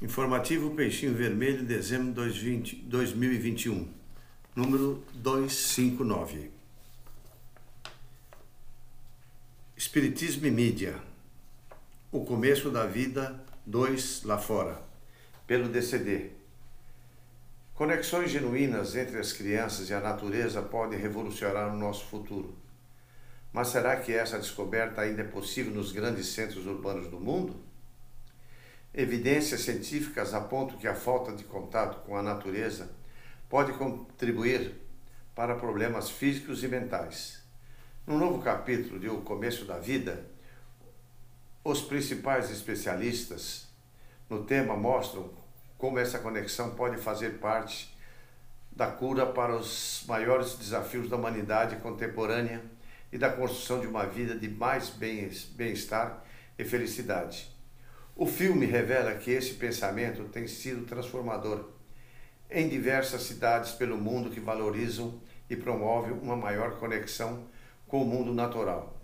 Informativo Peixinho Vermelho, dezembro de 2021, número 259. Espiritismo e Mídia. O começo da vida 2 lá fora, pelo DCD. Conexões genuínas entre as crianças e a natureza podem revolucionar o nosso futuro. Mas será que essa descoberta ainda é possível nos grandes centros urbanos do mundo? Evidências científicas apontam que a falta de contato com a natureza pode contribuir para problemas físicos e mentais. No novo capítulo de O Começo da Vida, os principais especialistas no tema mostram como essa conexão pode fazer parte da cura para os maiores desafios da humanidade contemporânea e da construção de uma vida de mais bem-estar e felicidade. O filme revela que esse pensamento tem sido transformador em diversas cidades pelo mundo que valorizam e promovem uma maior conexão com o mundo natural.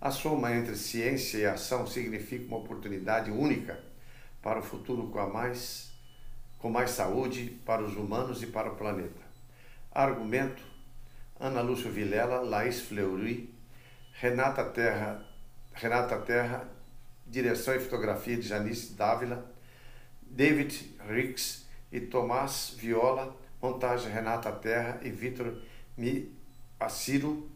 A soma entre ciência e ação significa uma oportunidade única para o futuro com, mais, com mais saúde para os humanos e para o planeta. Argumento: Ana Lúcia Vilela, Laís Fleury, Renata Terra, Renata Terra direção e fotografia de Janice Dávila, David Rix e Tomás Viola, montagem Renata Terra e Vitor Mi Assiro,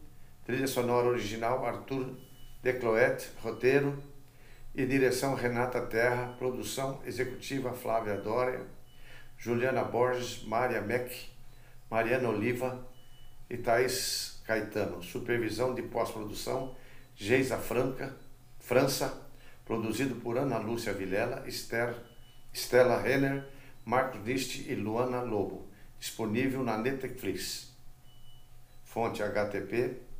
trilha sonora original Arthur Decloet, roteiro e direção Renata Terra, produção executiva Flávia Dória, Juliana Borges, Maria Meck, Mariana Oliva e Thaís Caetano, supervisão de pós-produção Geisa Franca, França, produzido por Ana Lúcia Vilela, Esther, Stella Renner, Marcos Dist e Luana Lobo, disponível na Netflix. Fonte HTTP